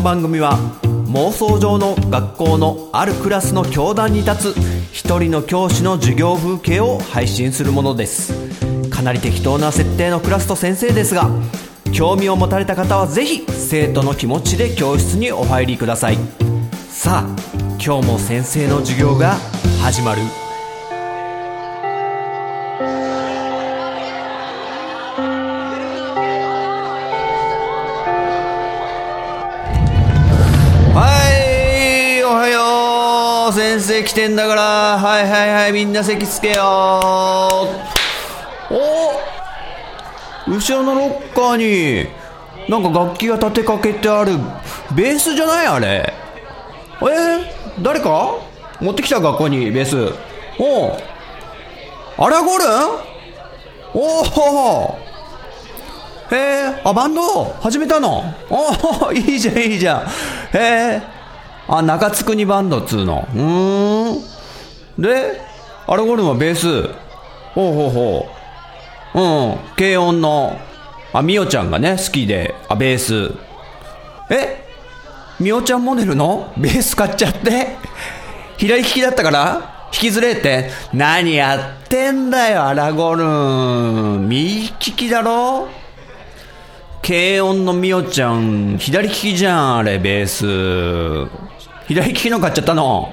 の番組は妄想上の学校のあるクラスの教壇に立つ一人の教師の授業風景を配信するものです。かなり適当な設定のクラスと先生ですが興味を持たれた方はぜひ生徒の気持ちで教室にお入りください。さあ今日も先生の授業が始まる。先生来てんだからはいはいはいみんな席つけよお後ろのロッカーになんか楽器が立てかけてあるベースじゃないあれ。えー、誰か？持ってきた学校にベース。おうアラゴルン？おおへえあバンド？始めたの？おおいいじゃんいいじゃん。へえあ中津国バンドっつうの。うーん。でアラゴルンはベース。ほうほうほう。うん。軽音のあみおちゃんがね好きで。あベース。え？みおちゃんモデルの？ベース買っちゃって？左利きだったから？引きずれって？何やってんだよアラゴルン右利きだろ？軽音のみおちゃん左利きじゃんあれベース。左利きの買っちゃったの。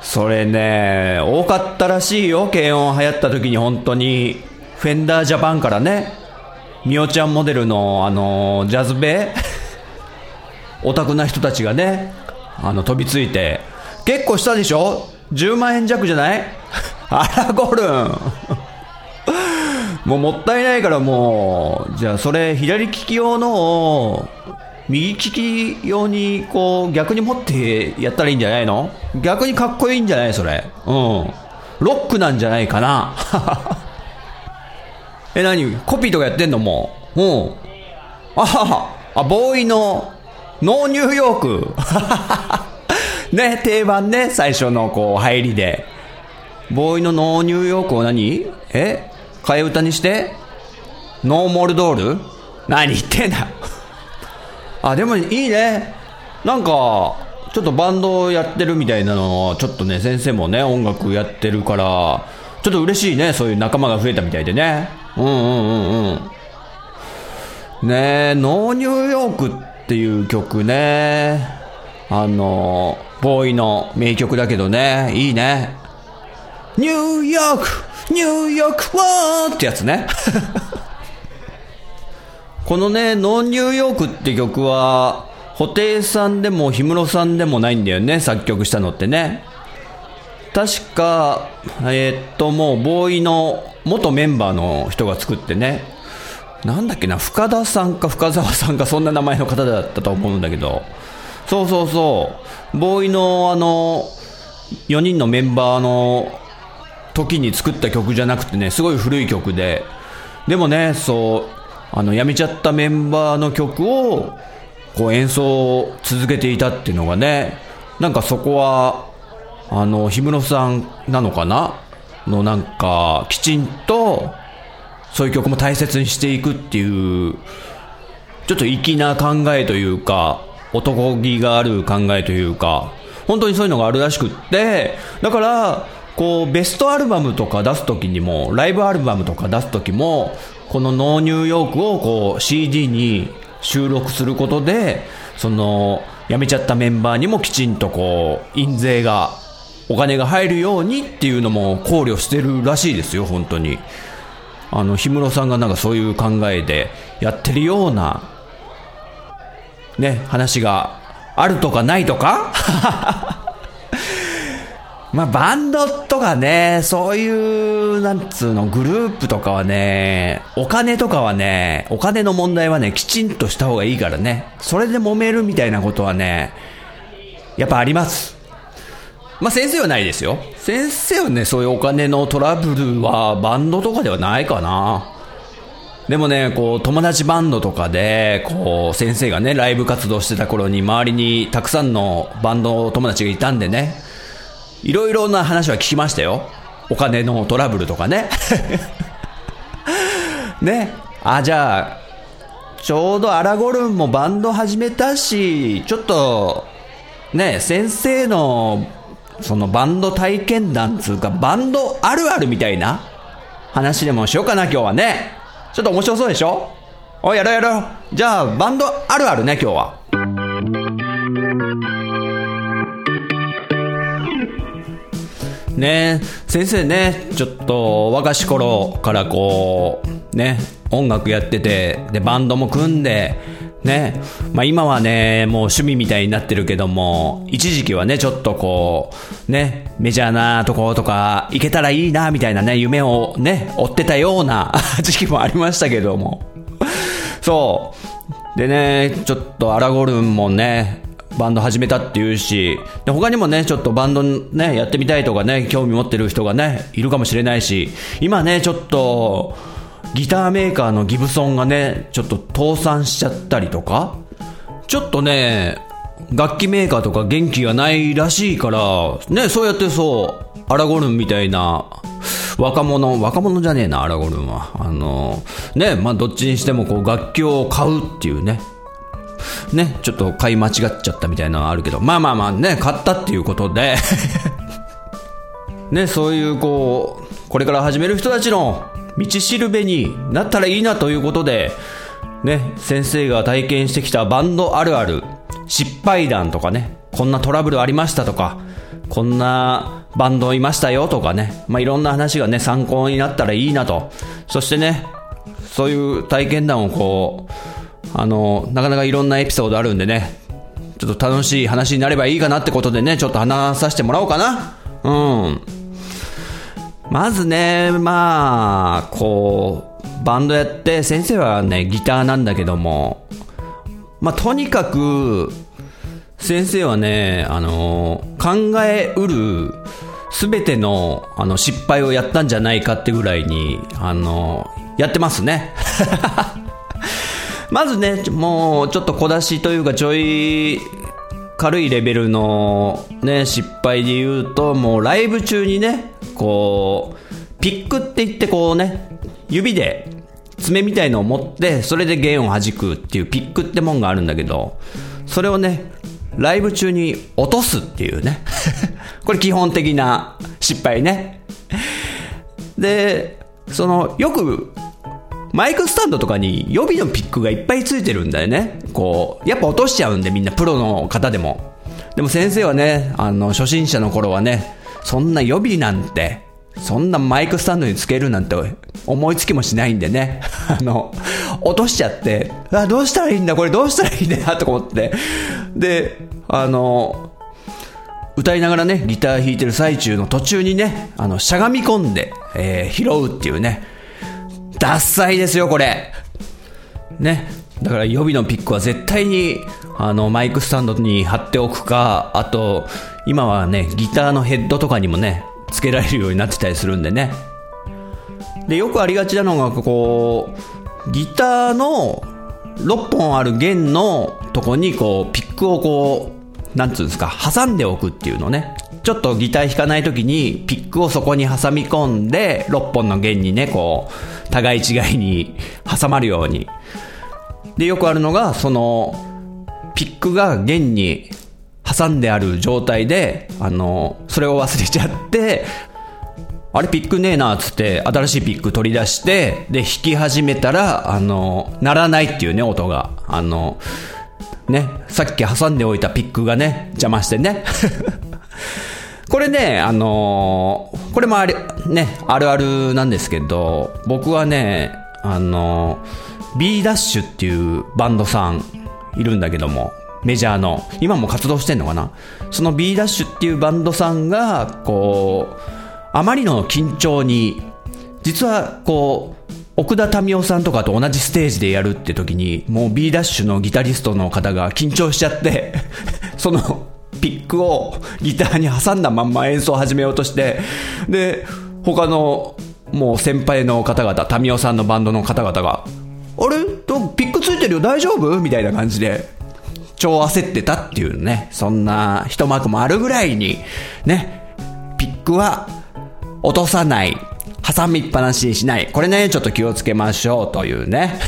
それね多かったらしいよ。軽音流行った時に本当に。フェンダージャパンからね。みおちゃんモデルのあのジャズベオタクな人たちがねあの飛びついて。結構したでしょ？10万円弱じゃない？アラゴルン。もうもったいないからもう。じゃあそれ左利き用のを右利き用にこう逆に持ってやったらいいんじゃないの？逆にかっこいいんじゃないそれ？うん。ロックなんじゃないかな？え何？コピーとかやってんのもう？うん。ああボーイのノーニューヨーク。ね定番ね最初のこう入りで。ボーイのノーニューヨークを何？え？替え歌にして？ノーモルドール？何言ってんだ？あでもいいね。なんかちょっとバンドやってるみたいなのをちょっとね先生もね音楽やってるからちょっと嬉しいね。そういう仲間が増えたみたいでね。うんうんうんうん。ねえノーニューヨークっていう曲ね。あのボーイの名曲だけどね。いいね。ニューヨークニューヨークはってやつね。このね、ノンニューヨークって曲は、布袋さんでも氷室さんでもないんだよね、作曲したのってね。確か、えー、っと、もう、ボーイの元メンバーの人が作ってね、なんだっけな、深田さんか深澤さんか、そんな名前の方だったと思うんだけど、そうそうそう、ボーイのあの、4人のメンバーの時に作った曲じゃなくてね、すごい古い曲で、でもね、そう、あの、辞めちゃったメンバーの曲を、こう演奏を続けていたっていうのがね、なんかそこは、あの、氷室さんなのかなのなんか、きちんと、そういう曲も大切にしていくっていう、ちょっと粋な考えというか、男気がある考えというか、本当にそういうのがあるらしくって、だから、こう、ベストアルバムとか出すときにも、ライブアルバムとか出すときも、このノーニューヨークをこう CD に収録することで、その、辞めちゃったメンバーにもきちんとこう、印税が、お金が入るようにっていうのも考慮してるらしいですよ、本当に。あの、氷室さんがなんかそういう考えでやってるような、ね、話があるとかないとかまあ、バンドとかね、そういう、なんつうの、グループとかはね、お金とかはね、お金の問題はね、きちんとした方がいいからね、それで揉めるみたいなことはね、やっぱあります。まあ、先生はないですよ。先生はね、そういうお金のトラブルはバンドとかではないかな。でもね、こう、友達バンドとかで、こう、先生がね、ライブ活動してた頃に、周りにたくさんのバンド友達がいたんでね、いろいろな話は聞きましたよ。お金のトラブルとかね。ね。あ、じゃあ、ちょうどアラゴルンもバンド始めたし、ちょっと、ね、先生の、そのバンド体験談つうか、バンドあるあるみたいな話でもしようかな、今日はね。ちょっと面白そうでしょ？おい、やろうやろう。じゃあ、バンドあるあるね、今日は。ね先生ね、ちょっと若し頃からこう、ね、音楽やってて、で、バンドも組んで、ね、まあ今はね、もう趣味みたいになってるけども、一時期はね、ちょっとこう、ね、メジャーなところとか行けたらいいな、みたいなね、夢をね、追ってたような 時期もありましたけども。そう。でね、ちょっとアラゴルンもね、バンド始めたっていうし、で他にもね、ちょっとバンドね、やってみたいとかね、興味持ってる人がね、いるかもしれないし、今ね、ちょっと、ギターメーカーのギブソンがね、ちょっと倒産しちゃったりとか、ちょっとね、楽器メーカーとか元気がないらしいから、ね、そうやってそう、アラゴルンみたいな、若者、若者じゃねえな、アラゴルンは。あの、ね、まあ、どっちにしてもこう、楽器を買うっていうね、ね、ちょっと買い間違っちゃったみたいなのがあるけど、まあまあまあね、買ったっていうことで ね、そういうこう、これから始める人たちの道しるべになったらいいなということで、ね、先生が体験してきたバンドあるある、失敗談とかね、こんなトラブルありましたとか、こんなバンドいましたよとかね、まあ、いろんな話がね、参考になったらいいなと。そしてね、そういう体験談をこう、あの、なかなかいろんなエピソードあるんでね、ちょっと楽しい話になればいいかなってことでね、ちょっと話させてもらおうかな。うん。まずね、まあ、こう、バンドやって、先生はね、ギターなんだけども、まあ、とにかく、先生はね、あの、考えうる、すべての、あの、失敗をやったんじゃないかってぐらいに、あの、やってますね。まずね、もうちょっと小出しというかちょい軽いレベルのね、失敗で言うと、もうライブ中にね、こう、ピックって言ってこうね、指で爪みたいのを持って、それで弦を弾くっていうピックってもんがあるんだけど、それをね、ライブ中に落とすっていうね。これ基本的な失敗ね。で、その、よくマイクスタンドとかに予備のピックがいっぱいついてるんだよね。こう、やっぱ落としちゃうんでみんなプロの方でも。でも先生はね、あの、初心者の頃はね、そんな予備なんて、そんなマイクスタンドにつけるなんて思いつきもしないんでね。あの、落としちゃって、あ、どうしたらいいんだこれどうしたらいいんだなと思って。で、あの、歌いながらね、ギター弾いてる最中の途中にね、あの、しゃがみ込んで、えー、拾うっていうね、ダッサいですよ、これ。ね。だから予備のピックは絶対に、あの、マイクスタンドに貼っておくか、あと、今はね、ギターのヘッドとかにもね、つけられるようになってたりするんでね。で、よくありがちなのが、こう、ギターの6本ある弦のとこに、こう、ピックをこう、なんつうんですか、挟んでおくっていうのね。ちょっとギター弾かない時に、ピックをそこに挟み込んで、6本の弦にね、こう、互い違いに挟まるように。で、よくあるのが、その、ピックが弦に挟んである状態で、あの、それを忘れちゃって、あれピックねえなっ、つって、新しいピック取り出して、で、弾き始めたら、あの、鳴らないっていうね、音が。あの、ね、さっき挟んでおいたピックがね、邪魔してね。これね、あのー、これもあれ、ね、あるあるなんですけど、僕はね、あのー、B ダッシュっていうバンドさんいるんだけども、メジャーの、今も活動してんのかな？その B ダッシュっていうバンドさんが、こう、あまりの緊張に、実はこう、奥田民生さんとかと同じステージでやるって時に、もう B ダッシュのギタリストの方が緊張しちゃって そのピックをギターに挟んだまんま演奏を始めようとして、で、他のもう先輩の方々、タミオさんのバンドの方々が、あれ？ピックついてるよ。大丈夫？みたいな感じで、超焦ってたっていうね、そんな一幕もあるぐらいに、ね、ピックは落とさない、挟みっぱなしにしない。これね、ちょっと気をつけましょうというね。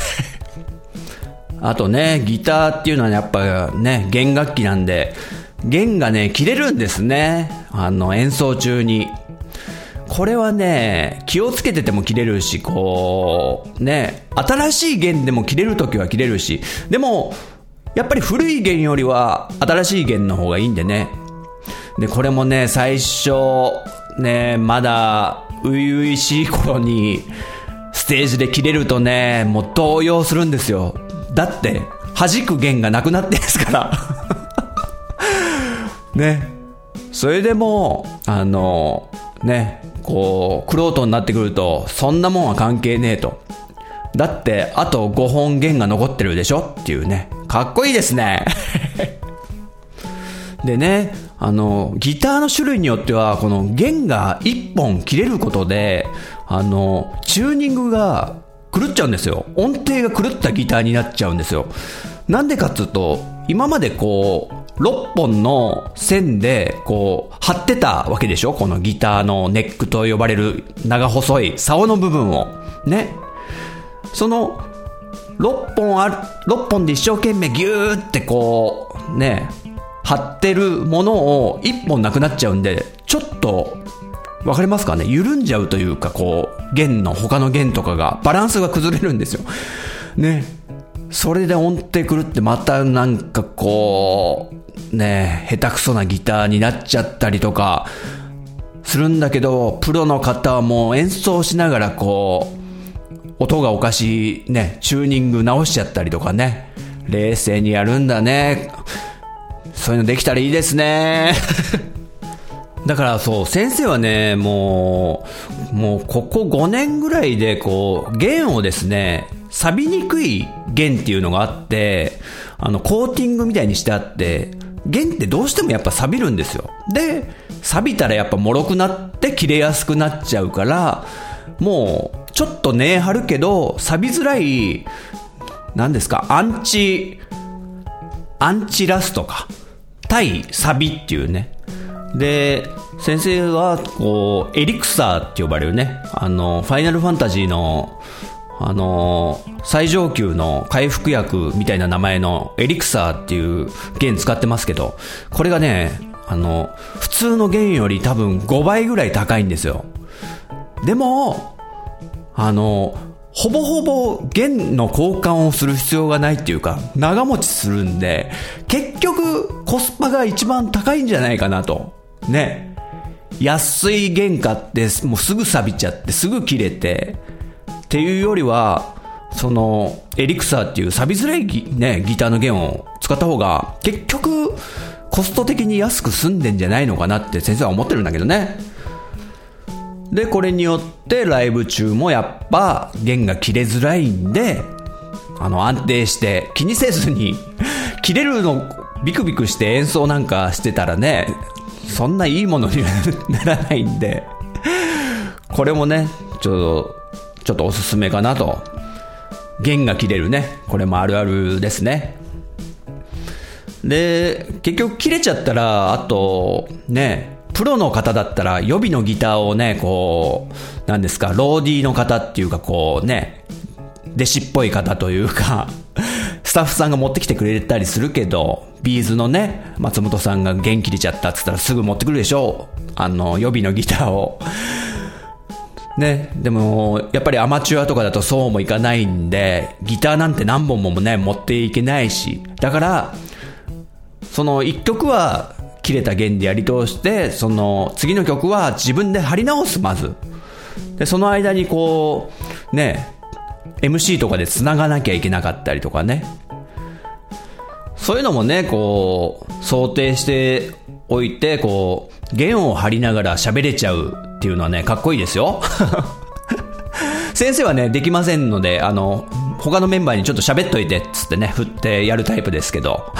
あとね、ギターっていうのはやっぱね、弦楽器なんで、弦がね、切れるんですね。あの、演奏中に。これはね、気をつけてても切れるし、こう、ね、新しい弦でも切れるときは切れるし、でも、やっぱり古い弦よりは新しい弦の方がいいんでね。で、これもね、最初、ね、まだ、初々しい頃に、ステージで切れるとね、もう動揺するんですよ。だって、弾く弦がなくなってですから。ね。それでも、あの、ね、こう、クロートになってくると、そんなもんは関係ねえと。だって、あと5本弦が残ってるでしょ？っていうね。かっこいいですね。でね、あの、ギターの種類によっては、この弦が1本切れることで、あの、チューニングが狂っちゃうんですよ。音程が狂ったギターになっちゃうんですよ。なんでかっつうと、今までこう、6本の線で、こう、張ってたわけでしょ？このギターのネックと呼ばれる長細い竿の部分を。ね。その、6本ある、6本で一生懸命ギューってこう、ね、張ってるものを1本なくなっちゃうんで、ちょっと、わかりますかね？緩んじゃうというか、こう、弦の他の弦とかが、バランスが崩れるんですよ。ね。それで音程狂ってまたなんかこう、ね、下手くそなギターになっちゃったりとか、するんだけど、プロの方はもう演奏しながらこう、音がおかしいね、チューニング直しちゃったりとかね、冷静にやるんだね。そういうのできたらいいですね。だからそう、先生はね、もう、もうここ5年ぐらいでこう、弦をですね、錆びにくい弦っていうのがあって、あの、コーティングみたいにしてあって、弦ってどうしてもやっぱ錆びるんですよ。で、錆びたらやっぱ脆くなって切れやすくなっちゃうから、もう、ちょっと根張るけど、錆びづらい、何ですか、アンチ、アンチラストか。対錆びっていうね。で、先生は、こう、エリクサーって呼ばれるね、あの、ファイナルファンタジーの、あのー、最上級の回復薬みたいな名前のエリクサーっていう弦使ってますけど、これがね、あの、普通の弦より多分5倍ぐらい高いんですよ。でも、あの、ほぼほぼ弦の交換をする必要がないっていうか、長持ちするんで、結局コスパが一番高いんじゃないかなと。ね。安い弦買ってもうすぐ錆びちゃってすぐ切れて、っていうよりは、その、エリクサーっていう錆びづらいギ,、ね、ギターの弦を使った方が、結局、コスト的に安く済んでんじゃないのかなって先生は思ってるんだけどね。で、これによってライブ中もやっぱ弦が切れづらいんで、あの、安定して気にせずに 切れるのビクビクして演奏なんかしてたらね、そんないいものには ならないんで、これもね、ちょっとちょっとおすすめかなと。弦が切れるね。これもあるあるですね。で、結局切れちゃったら、あと、ね、プロの方だったら予備のギターをね、こう、なんですか、ローディーの方っていうかこうね、弟子っぽい方というか、スタッフさんが持ってきてくれたりするけど、ビーズのね、松本さんが弦切れちゃったって言ったらすぐ持ってくるでしょう。あの、予備のギターを。ね、でも、やっぱりアマチュアとかだとそうもいかないんで、ギターなんて何本もね、持っていけないし、だから、その一曲は切れた弦でやり通して、その次の曲は自分で張り直す、まず。で、その間にこう、ね、MC とかで繋がなきゃいけなかったりとかね。そういうのもね、こう、想定しておいて、こう、弦を張りながら喋れちゃうっていうのはね、かっこいいですよ。先生はね、できませんので、あの、他のメンバーにちょっと喋っといて、つってね、振ってやるタイプですけど。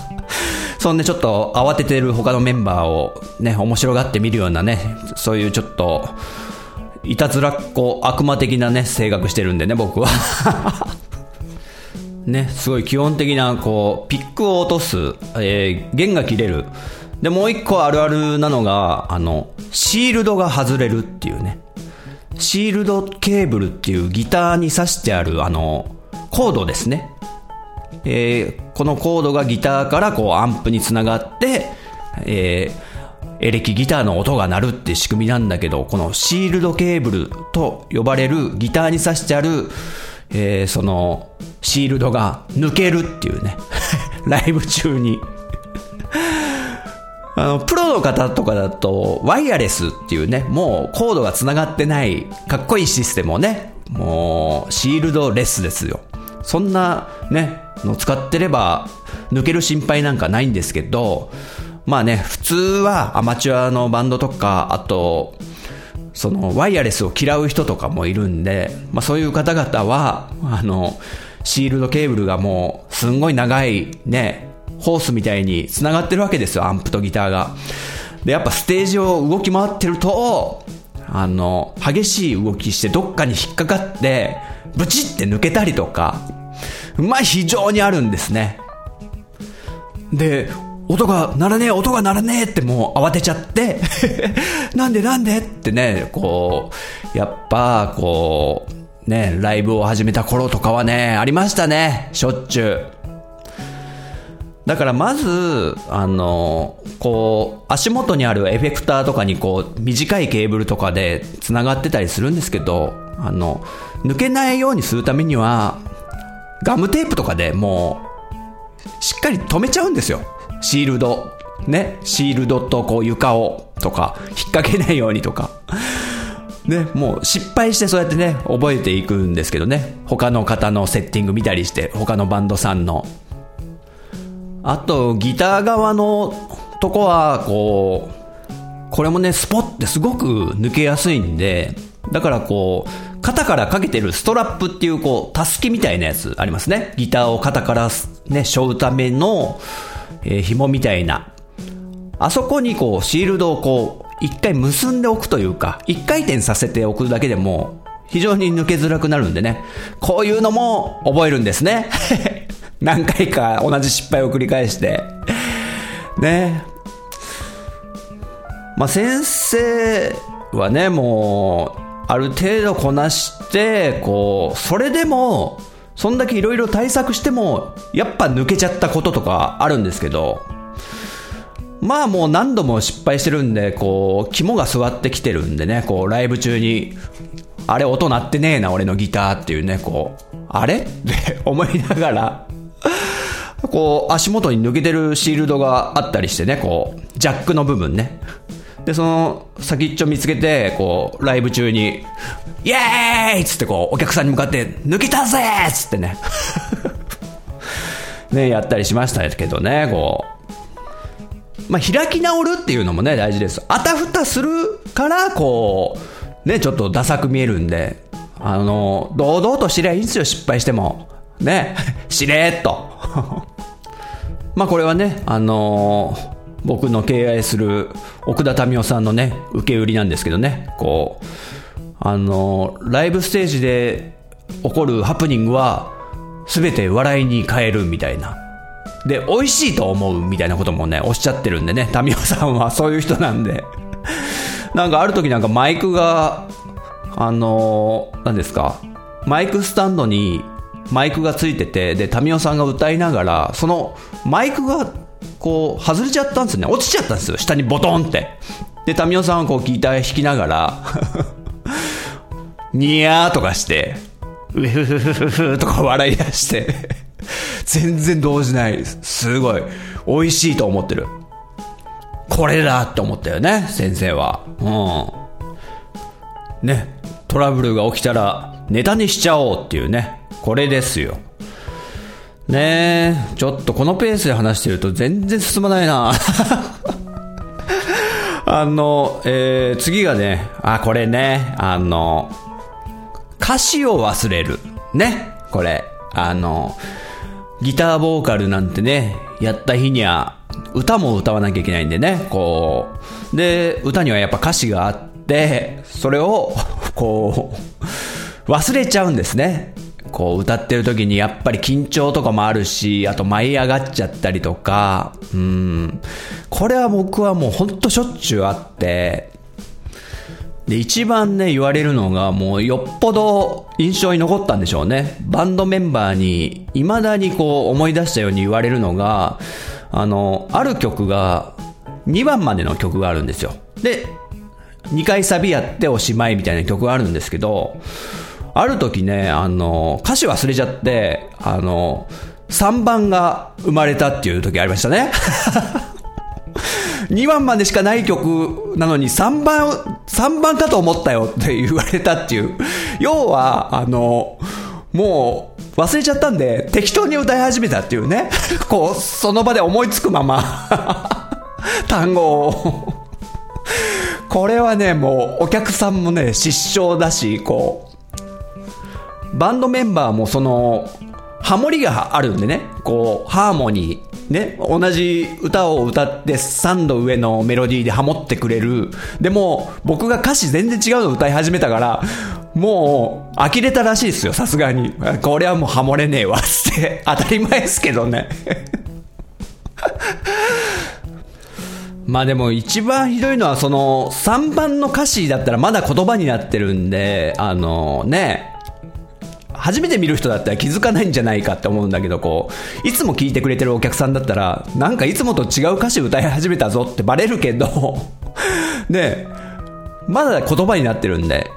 そんでちょっと慌ててる他のメンバーをね、面白がって見るようなね、そういうちょっと、いたずらっ子、悪魔的なね、性格してるんでね、僕は。ね、すごい基本的な、こう、ピックを落とす、えー、弦が切れる。で、もう一個あるあるなのが、あの、シールドが外れるっていうね。シールドケーブルっていうギターに挿してあるあの、コードですね。えーこのコードがギターからこうアンプにつながって、えーエレキギターの音が鳴るって仕組みなんだけど、このシールドケーブルと呼ばれるギターに挿してある、えーそのシールドが抜けるっていうね。ライブ中に。あの、プロの方とかだと、ワイヤレスっていうね、もうコードが繋がってない、かっこいいシステムをね、もう、シールドレスですよ。そんなね、の使ってれば、抜ける心配なんかないんですけど、まあね、普通はアマチュアのバンドとか、あと、そのワイヤレスを嫌う人とかもいるんで、まあそういう方々は、あの、シールドケーブルがもうすんごい長いね、ホースみたいに繋がってるわけですよ、アンプとギターが。で、やっぱステージを動き回ってると、あの、激しい動きしてどっかに引っかかって、ブチって抜けたりとか、まあ非常にあるんですね。で、音が鳴らねえ、音が鳴らねえってもう慌てちゃって、なんでなんでってね、こう、やっぱ、こう、ね、ライブを始めた頃とかはね、ありましたね、しょっちゅう。だからまず、あの、こう、足元にあるエフェクターとかにこう、短いケーブルとかで繋がってたりするんですけど、あの、抜けないようにするためには、ガムテープとかでもう、しっかり止めちゃうんですよ。シールド。ね。シールドとこう床をとか、引っ掛けないようにとか。ね、もう失敗してそうやってね、覚えていくんですけどね。他の方のセッティング見たりして、他のバンドさんの。あと、ギター側のとこは、こう、これもね、スポってすごく抜けやすいんで、だからこう、肩からかけてるストラップっていう、こう、たすきみたいなやつありますね。ギターを肩からね、背負うための、えー紐みたいな。あそこにこう、シールドをこう、一回結んでおくというか、一回転させておくだけでも、非常に抜けづらくなるんでね。こういうのも覚えるんですね。何回か同じ失敗を繰り返して。ね。まあ、先生はね、もう、ある程度こなして、こう、それでも、そんだけいろいろ対策しても、やっぱ抜けちゃったこととかあるんですけど、まあもう何度も失敗してるんで、こう、肝が座ってきてるんでね、こう、ライブ中に、あれ音鳴ってねえな、俺のギターっていうね、こう、あれ？って思いながら、こう、足元に抜けてるシールドがあったりしてね、こう、ジャックの部分ね。で、その先っちょ見つけて、こう、ライブ中に、イエーイっつってこう、お客さんに向かって、抜けたぜっつってね。ね、やったりしましたけどね、こう。まあ、開き直るっていうのもね、大事です。あたふたするから、こう、ね、ちょっとダサく見えるんで、あの、堂々と知りゃいいんですよ、失敗しても。ね、しれっと。まあこれはね、あのー僕の敬愛する奥田民生さんのね、受け売りなんですけどね、こう、あのーライブステージで起こるハプニングは、すべて笑いに変えるみたいな。で、美味しいと思うみたいなこともね、おっしゃってるんでね、民生さんはそういう人なんで。なんかある時なんかマイクが、あのー何ですか、マイクスタンドにマイクがついてて、で、民生さんが歌いながら、そのマイクがこう外れちゃったんですよね。落ちちゃったんですよ。下にボトンって。で、民生さんはこうギター弾きながら、ニヤーとかして、うふふふふふとか笑い出して、全然動じない。すごい。美味しいと思ってる。これだって思ったよね、先生は。うん。ね、トラブルが起きたらネタにしちゃおうっていうね、これですよ。ねえ、ちょっとこのペースで話してると全然進まないな。あの、えー、次がね、あ、これね、あの、歌詞を忘れる。ね、これ。あの、ギターボーカルなんてね、やった日には、歌も歌わなきゃいけないんでね、こう。で、歌にはやっぱ歌詞があって、それを、こう、忘れちゃうんですね。こう歌ってる時にやっぱり緊張とかもあるし、あと舞い上がっちゃったりとか、うん。これは僕はもうほんとしょっちゅうあって、で、一番ね、言われるのが、もうよっぽど印象に残ったんでしょうね。バンドメンバーに、未だにこう思い出したように言われるのが、あの、ある曲が、2番までの曲があるんですよ。で、2回サビやっておしまいみたいな曲があるんですけど、ある時ね、あの、歌詞忘れちゃって、あの、3番が生まれたっていう時ありましたね。2番までしかない曲なのに3番、3番かと思ったよって言われたっていう。要は、あの、もう忘れちゃったんで適当に歌い始めたっていうね。こう、その場で思いつくまま 単語をこれはね、もうお客さんもね、失笑だし、こう、バンドメンバーもその、ハモリがあるんでね、こう、ハーモニー、ね、同じ歌を歌って3度上のメロディーでハモってくれる。でも、僕が歌詞全然違うの歌い始めたから、もう、呆れたらしいですよ、さすがに。これはもうハモれねえわ、って。当たり前ですけどね。まあでも一番ひどいのはその3番の歌詞だったらまだ言葉になってるんで、あのね、初めて見る人だったら気づかないんじゃないかって思うんだけど、こう、いつも聞いてくれてるお客さんだったら、なんかいつもと違う歌詞歌い始めたぞってバレるけど ね、まだ言葉になってるんで。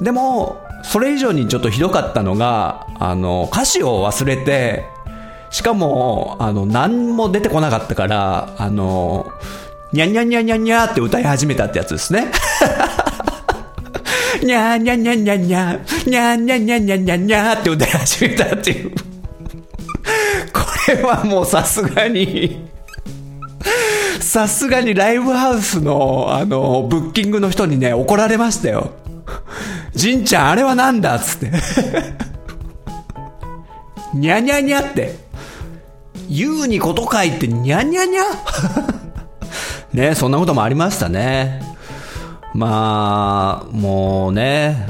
でも、それ以上にちょっとひどかったのが、あの、歌詞を忘れて、しかも、あの、何も出てこなかったから、あの、にゃにゃにゃにゃにゃって歌い始めたってやつですね。にゃにゃにゃにゃにゃ、にゃにゃにゃにゃにゃにゃって歌い始めたっていう。これはもうさすがに、さすがにライブハウスの、あの、ブッキングの人にね、怒られましたよ。じんちゃん、あれはなんだっつって。にゃにゃにゃって。言うにこと書いて、にゃにゃにゃ ね、そんなこともありましたね。まあ、もうね、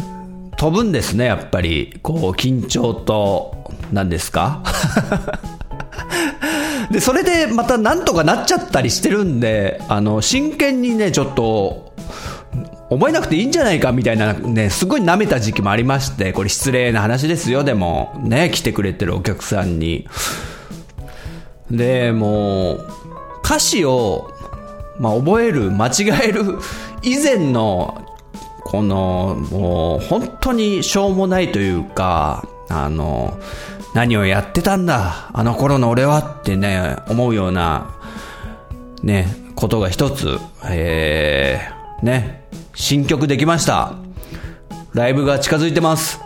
飛ぶんですね、やっぱり。こう、緊張と、何ですか？で、それでまたなんとかなっちゃったりしてるんで、あの、真剣にね、ちょっと、覚えなくていいんじゃないかみたいなね、すごい舐めた時期もありまして、これ失礼な話ですよ、でも、ね、来てくれてるお客さんに。で、もう、歌詞をまあ、覚える、間違える以前の、この、もう、本当にしょうもないというか、あの、何をやってたんだ、あの頃の俺はってね、思うような、ね、ことが一つ、えー、ね、新曲できました。ライブが近づいてます。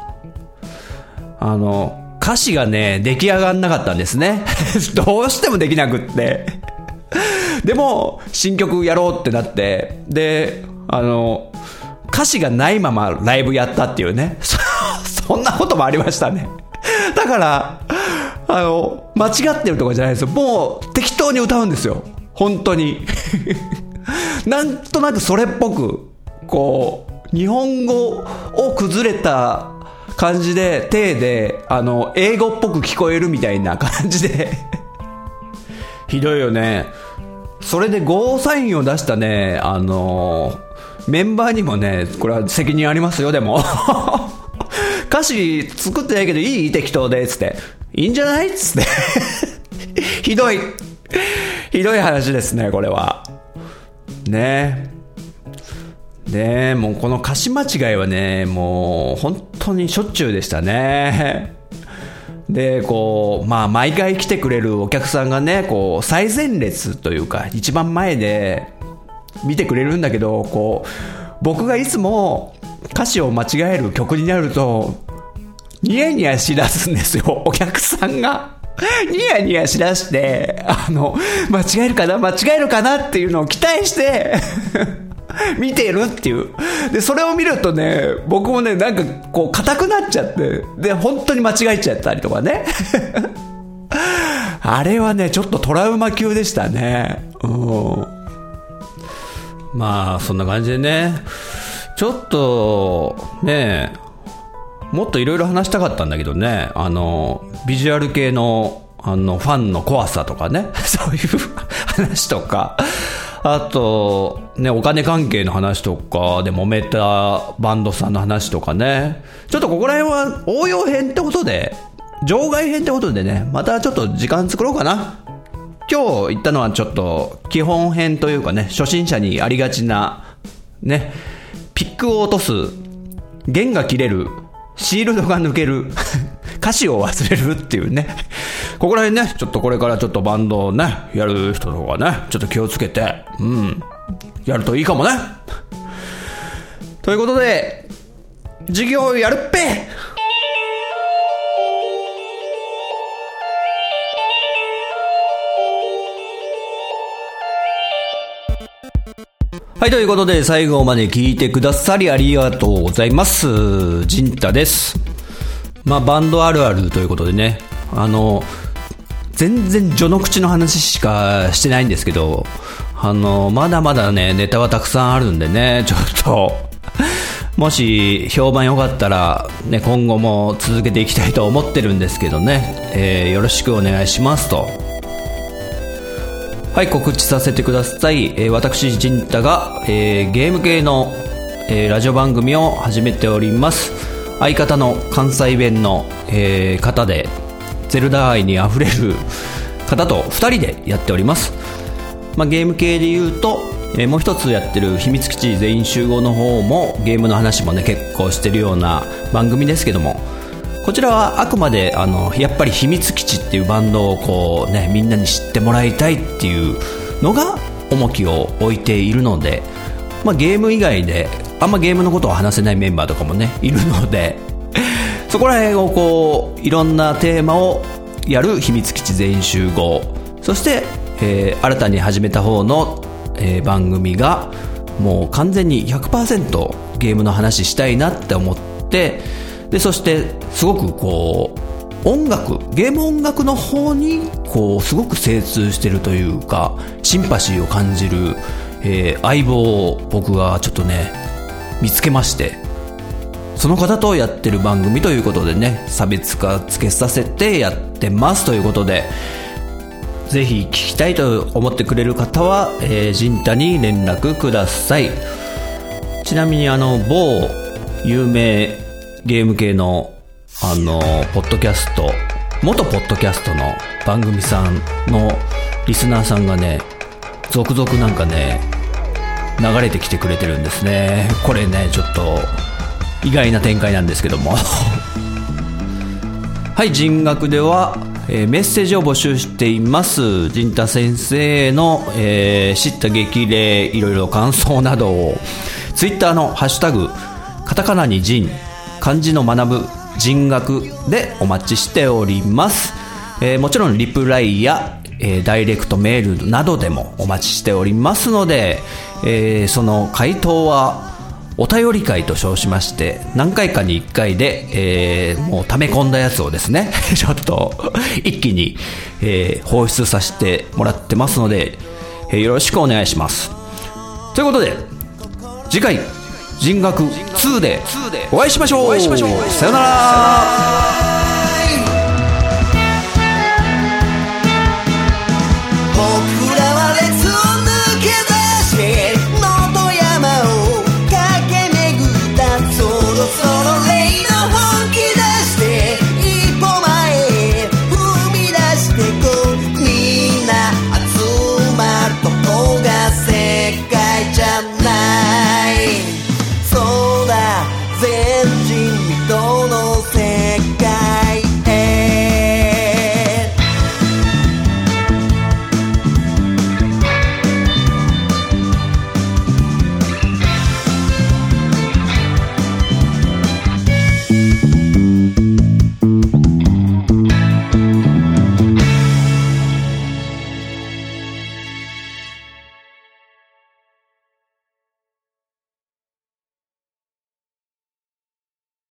あの、歌詞がね、出来上がんなかったんですね。どうしてもできなくって。でも、新曲やろうってなって、で、あの、歌詞がないままライブやったっていうね。そんなこともありましたね。だから、あの、間違ってるとかじゃないですよ。もう適当に歌うんですよ。本当に。なんとなくそれっぽく、こう、日本語を崩れた感じで、手で、あの、英語っぽく聞こえるみたいな感じで ひどいよね。それでゴーサインを出したね、あのー、メンバーにもね、これは責任ありますよ、でも。歌詞作ってないけどいい適当で、つって。いいんじゃない？つって。ひどい。ひどい話ですね、これは。ねねもうこの歌詞間違いはね、もう本当にしょっちゅうでしたね。で、こう、まあ、毎回来てくれるお客さんがね、こう、最前列というか、一番前で見てくれるんだけど、こう、僕がいつも歌詞を間違える曲になると、ニヤニヤしだすんですよ、お客さんが。ニヤニヤしだして、あの、間違えるかな間違えるかなっていうのを期待して 見てるっていう。で、それを見るとね、僕もね、なんかこう、硬くなっちゃって、で、本当に間違えちゃったりとかね。あれはね、ちょっとトラウマ級でしたね。うん。まあ、そんな感じでね、ちょっと、ね、もっといろいろ話したかったんだけどね、あの、ビジュアル系の、あの、ファンの怖さとかね、そういう話とか、あと、ね、お金関係の話とかで揉めたバンドさんの話とかね。ちょっとここら辺は応用編ってことで、場外編ってことでね、またちょっと時間作ろうかな。今日言ったのはちょっと基本編というかね、初心者にありがちな、ね、ピックを落とす、弦が切れる、シールドが抜ける、歌詞を忘れるっていうね。ここら辺ね、ちょっとこれからちょっとバンドをね、やる人とかね、ちょっと気をつけて、うん、やるといいかもね。ということで、授業やるっぺはい、ということで最後まで聞いてくださりありがとうございます。ジンタです。まあ、バンドあるあるということでね、あの、全然序の口の話しかしてないんですけど、あの、まだまだね、ネタはたくさんあるんでね、ちょっと、もし評判良かったら、ね、今後も続けていきたいと思ってるんですけどね、えー、よろしくお願いしますと。はい、告知させてください。えー、私、陣太が、えー、ゲーム系の、えー、ラジオ番組を始めております。相方の関西弁の、えー、方で、ゼルダ愛にあふれる 方と2人でやっております。まあ、ゲーム系で言うと、えー、もう一つやってる秘密基地全員集合の方もゲームの話もね結構してるような番組ですけどもこちらはあくまであのやっぱり秘密基地っていうバンドをこうねみんなに知ってもらいたいっていうのが重きを置いているので、まあ、ゲーム以外であんまゲームのことを話せないメンバーとかもねいるので そこら辺をこういろんなテーマをやる秘密基地全集合。そして、えー、新たに始めた方の、えー、番組がもう完全に100%ゲームの話したいなって思ってでそしてすごくこう音楽ゲーム音楽の方にこうすごく精通してるというかシンパシーを感じる、えー、相棒を僕がちょっとね見つけましてその方とやってる番組ということでね差別化つけさせてやってますということでぜひ聞きたいと思ってくれる方は、えー、ジンタに連絡ください。ちなみにあの某有名ゲーム系の、あの、ポッドキャスト、元ポッドキャストの番組さんのリスナーさんがね、続々なんかね、流れてきてくれてるんですね。これね、ちょっと、意外な展開なんですけども。はい、人学では、えー、メッセージを募集しています。陣太先生の、えー、知った激励、いろいろ感想などを、ツイッターのハッシュタグ、カタカナに陣、漢字の学ぶ人学でお待ちしております。えー、もちろんリプライや、え、ダイレクトメールなどでもお待ちしておりますので、えー、その回答はお便り会と称しまして何回かに1回で、えー、もう溜め込んだやつをですね ちょっと一気に、えー、放出させてもらってますので、えー、よろしくお願いします。ということで次回人学2でお会いしましょう。さよなら